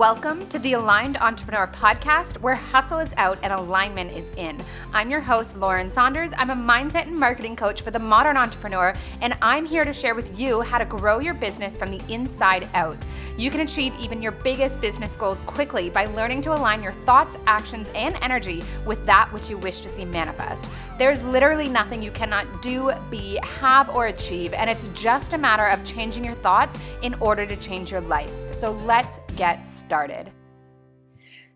Welcome to the Aligned Entrepreneur Podcast, where hustle is out and alignment is in. I'm your host, Lauren Saunders. I'm a mindset and marketing coach for the modern entrepreneur, and I'm here to share with you how to grow your business from the inside out. You can achieve even your biggest business goals quickly by learning to align your thoughts, actions, and energy with that which you wish to see manifest. There's literally nothing you cannot do, be, have, or achieve, and it's just a matter of changing your thoughts in order to change your life. So let's get started.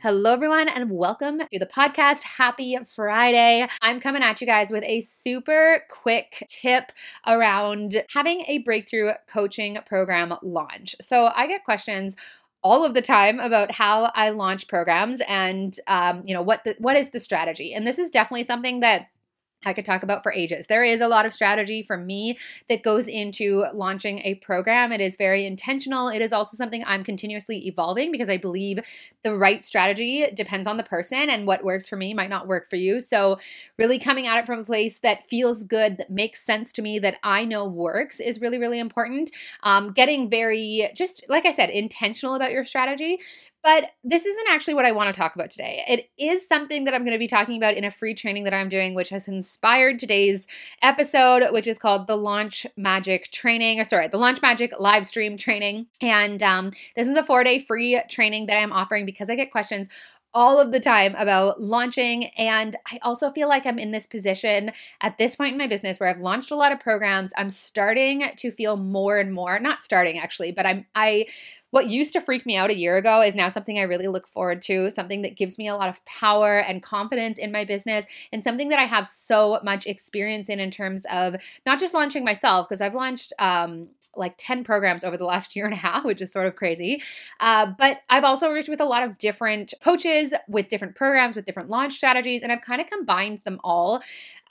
Hello, everyone, and welcome to the podcast. Happy Friday. I'm coming at you guys with a super quick tip around having a breakthrough coaching program launch. So, I get questions all of the time about how I launch programs and um, you know what the, what is the strategy. And this is definitely something that I could talk about for ages. There is a lot of strategy for me that goes into launching a program. It is very intentional. It is also something I'm continuously evolving because I believe the right strategy depends on the person and what works for me might not work for you. So, really coming at it from a place that feels good, that makes sense to me, that I know works is really, really important. Um, getting very, just like I said, intentional about your strategy but this isn't actually what I want to talk about today. It is something that I'm going to be talking about in a free training that I'm doing, which has inspired today's episode, which is called the Launch Magic Training, or sorry, the Launch Magic live stream training. And um, this is a four day free training that I'm offering because I get questions all of the time about launching. And I also feel like I'm in this position at this point in my business where I've launched a lot of programs. I'm starting to feel more and more, not starting actually, but I'm, I, what used to freak me out a year ago is now something I really look forward to, something that gives me a lot of power and confidence in my business, and something that I have so much experience in in terms of not just launching myself, because I've launched um, like 10 programs over the last year and a half, which is sort of crazy. Uh, but I've also worked with a lot of different coaches with different programs, with different launch strategies, and I've kind of combined them all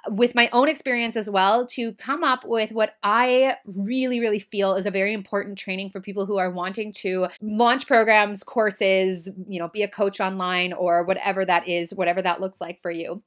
with my own experience as well to come up with what I really, really feel is a very important training for people who are wanting to launch programs, courses, you know, be a coach online or whatever that is, whatever that looks like for you.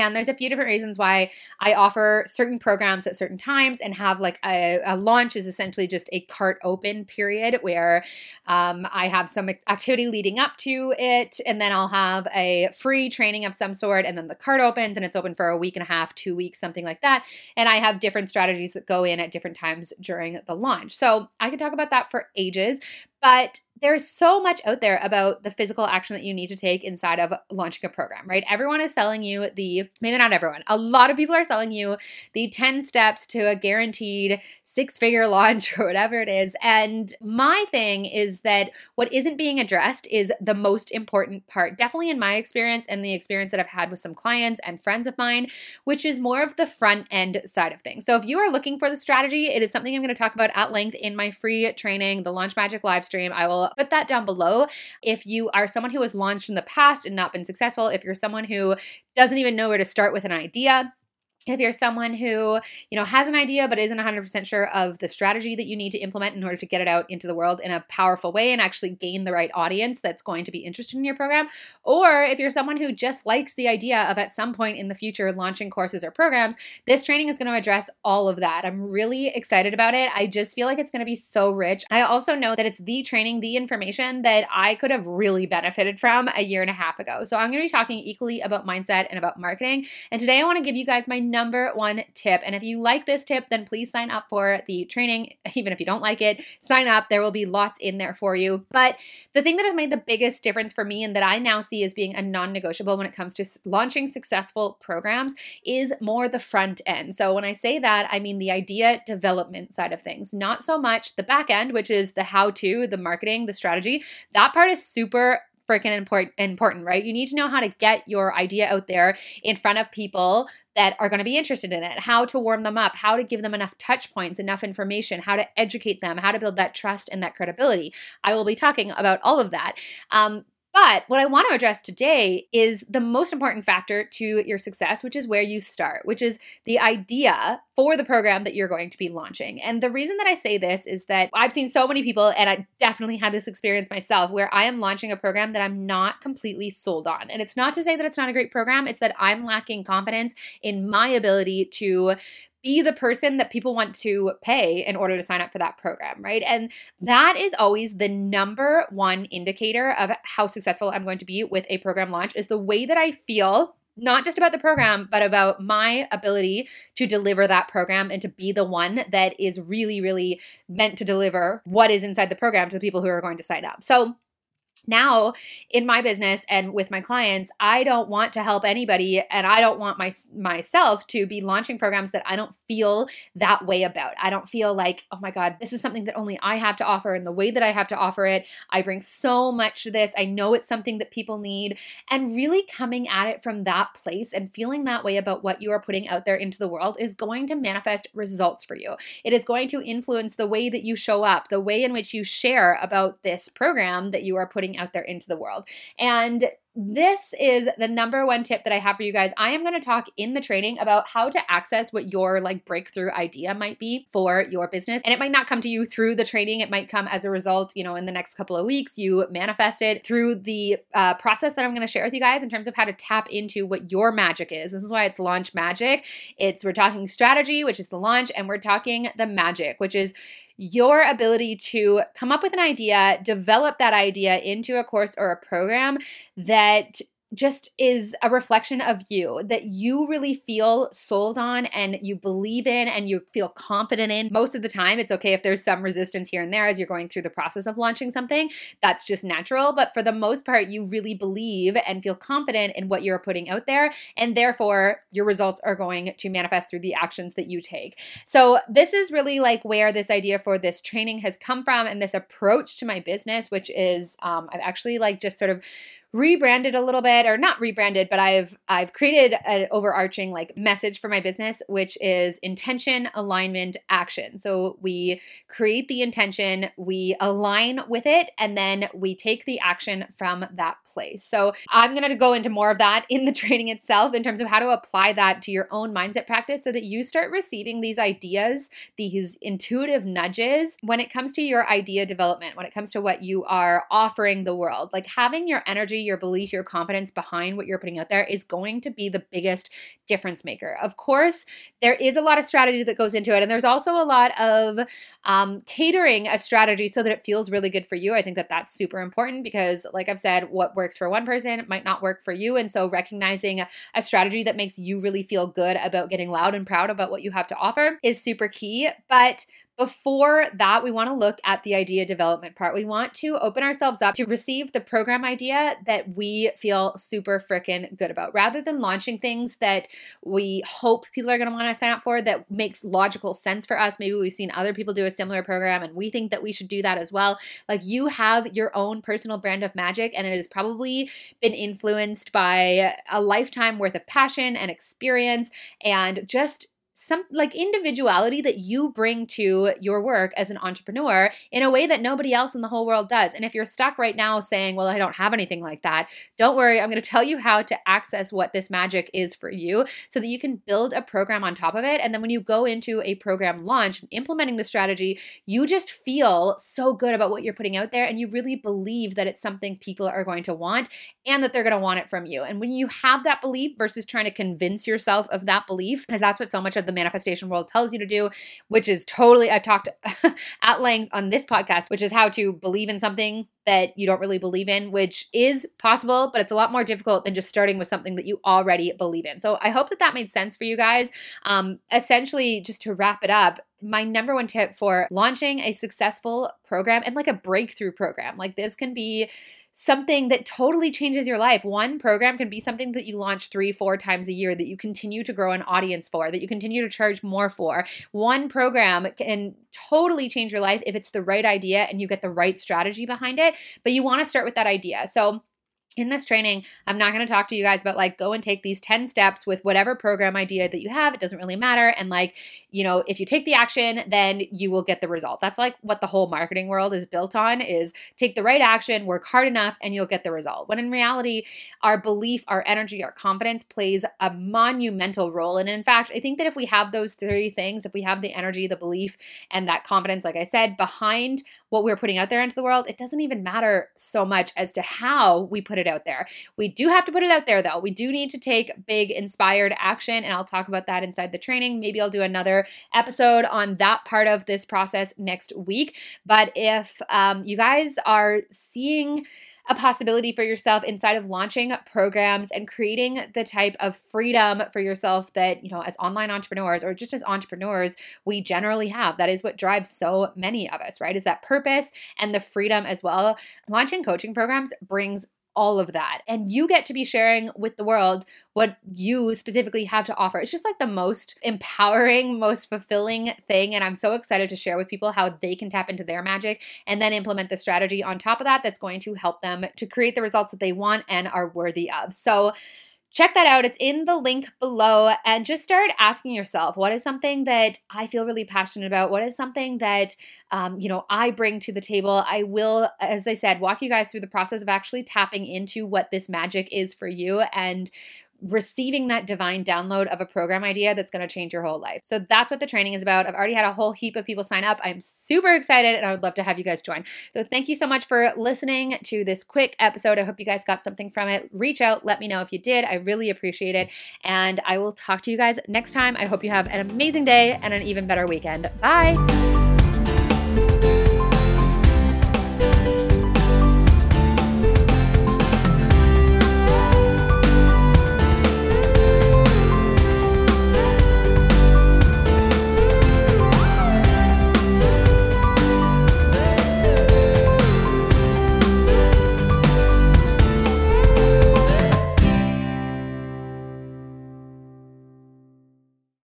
And there's a few different reasons why I offer certain programs at certain times and have like a, a launch is essentially just a cart open period where um, I have some activity leading up to it. And then I'll have a free training of some sort. And then the cart opens and it's open for a week and a half, two weeks, something like that. And I have different strategies that go in at different times during the launch. So I could talk about that for ages. But there's so much out there about the physical action that you need to take inside of launching a program, right? Everyone is selling you the, maybe not everyone, a lot of people are selling you the 10 steps to a guaranteed six figure launch or whatever it is. And my thing is that what isn't being addressed is the most important part, definitely in my experience and the experience that I've had with some clients and friends of mine, which is more of the front end side of things. So if you are looking for the strategy, it is something I'm going to talk about at length in my free training, the Launch Magic live stream. I will put that down below. If you are someone who has launched in the past and not been successful, if you're someone who doesn't even know where to start with an idea, if you're someone who you know has an idea but isn't 100% sure of the strategy that you need to implement in order to get it out into the world in a powerful way and actually gain the right audience that's going to be interested in your program. Or if you're someone who just likes the idea of at some point in the future launching courses or programs this training is going to address all of that. I'm really excited about it. I just feel like it's going to be so rich. I also know that it's the training the information that i could have really benefited from a year and a half ago. So i'm going to be talking equally about mindset and about marketing. And today i want to give you guys my number one tip. And if you like this tip, then please sign up for the training. Even if you don't like it, sign up. There will be lots in there for you. But the thing that has made the biggest difference for me and that I now see as being a non negotiable when it comes to launching successful programs is more the front end. So when I say that, I mean the idea development side of things, not so much the back end, which is the how to, the marketing, the strategy. That part is super freaking important important, right? You need to know how to get your idea out there in front of people that are going to be interested in it, how to warm them up, how to give them enough touch points, enough information, how to educate them, how to build that trust and that credibility. I will be talking about all of that. Um, but what I want to address today is the most important factor to your success, which is where you start, which is the idea for the program that you're going to be launching. And the reason that I say this is that I've seen so many people, and I definitely had this experience myself, where I am launching a program that I'm not completely sold on. And it's not to say that it's not a great program, it's that I'm lacking confidence in my ability to be the person that people want to pay in order to sign up for that program, right? And that is always the number one indicator of how successful I'm going to be with a program launch is the way that I feel not just about the program, but about my ability to deliver that program and to be the one that is really, really meant to deliver what is inside the program to the people who are going to sign up. So, now in my business and with my clients i don't want to help anybody and i don't want my myself to be launching programs that i don't feel that way about. I don't feel like oh my god this is something that only i have to offer and the way that i have to offer it i bring so much to this. I know it's something that people need. And really coming at it from that place and feeling that way about what you are putting out there into the world is going to manifest results for you. It is going to influence the way that you show up the way in which you share about this program that you are putting out there into the world. And this is the number one tip that I have for you guys. I am going to talk in the training about how to access what your like breakthrough idea might be for your business. And it might not come to you through the training. It might come as a result, you know, in the next couple of weeks, you manifest it through the uh, process that I'm going to share with you guys in terms of how to tap into what your magic is. This is why it's launch magic. It's we're talking strategy, which is the launch, and we're talking the magic, which is your ability to come up with an idea, develop that idea into a course or a program that just is a reflection of you that you really feel sold on and you believe in and you feel confident in. Most of the time, it's okay if there's some resistance here and there as you're going through the process of launching something. That's just natural. But for the most part, you really believe and feel confident in what you're putting out there. And therefore, your results are going to manifest through the actions that you take. So, this is really like where this idea for this training has come from and this approach to my business, which is um, I've actually like just sort of rebranded a little bit or not rebranded but i've i've created an overarching like message for my business which is intention alignment action. So we create the intention we align with it and then we take the action from that place. So i'm going to go into more of that in the training itself in terms of how to apply that to your own mindset practice so that you start receiving these ideas these intuitive nudges when it comes to your idea development when it comes to what you are offering the world. Like having your energy your belief, your confidence behind what you're putting out there is going to be the biggest difference maker. Of course, there is a lot of strategy that goes into it, and there's also a lot of um, catering a strategy so that it feels really good for you. I think that that's super important because, like I've said, what works for one person might not work for you. And so, recognizing a strategy that makes you really feel good about getting loud and proud about what you have to offer is super key. But before that, we want to look at the idea development part. We want to open ourselves up to receive the program idea that we feel super freaking good about rather than launching things that we hope people are going to want to sign up for that makes logical sense for us. Maybe we've seen other people do a similar program and we think that we should do that as well. Like you have your own personal brand of magic and it has probably been influenced by a lifetime worth of passion and experience and just some like individuality that you bring to your work as an entrepreneur in a way that nobody else in the whole world does. And if you're stuck right now saying, well, I don't have anything like that, don't worry. I'm going to tell you how to access what this magic is for you so that you can build a program on top of it. And then when you go into a program launch implementing the strategy, you just feel so good about what you're putting out there and you really believe that it's something people are going to want and that they're going to want it from you. And when you have that belief versus trying to convince yourself of that belief, because that's what so much of the manifestation world tells you to do, which is totally, I've talked at length on this podcast, which is how to believe in something that you don't really believe in, which is possible, but it's a lot more difficult than just starting with something that you already believe in. So I hope that that made sense for you guys. Um, essentially, just to wrap it up, my number one tip for launching a successful program and like a breakthrough program, like this can be something that totally changes your life. One program can be something that you launch three, four times a year, that you continue to grow an audience for, that you continue to charge more for. One program can totally change your life if it's the right idea and you get the right strategy behind it. But you want to start with that idea. So, in this training, I'm not going to talk to you guys about like go and take these 10 steps with whatever program idea that you have. It doesn't really matter. And like, you know, if you take the action, then you will get the result. That's like what the whole marketing world is built on is take the right action, work hard enough, and you'll get the result. When in reality, our belief, our energy, our confidence plays a monumental role. And in fact, I think that if we have those three things, if we have the energy, the belief, and that confidence, like I said, behind what we're putting out there into the world, it doesn't even matter so much as to how we put it it out there. We do have to put it out there though. We do need to take big inspired action, and I'll talk about that inside the training. Maybe I'll do another episode on that part of this process next week. But if um, you guys are seeing, a possibility for yourself inside of launching programs and creating the type of freedom for yourself that, you know, as online entrepreneurs or just as entrepreneurs, we generally have. That is what drives so many of us, right? Is that purpose and the freedom as well. Launching coaching programs brings all of that. And you get to be sharing with the world what you specifically have to offer. It's just like the most empowering, most fulfilling thing. And I'm so excited to share with people how they can tap into their magic and then implement the strategy on top of that that's going to help them to create the results that they want and are worthy of. So, check that out. It's in the link below and just start asking yourself what is something that I feel really passionate about? What is something that, um, you know, I bring to the table? I will, as I said, walk you guys through the process of actually tapping into what this magic is for you and receiving that divine download of a program idea that's going to change your whole life. So that's what the training is about. I've already had a whole heap of people sign up. I'm super excited and I would love to have you guys join. So thank you so much for listening to this quick episode. I hope you guys got something from it. Reach out, let me know if you did. I really appreciate it. And I will talk to you guys next time. I hope you have an amazing day and an even better weekend. Bye.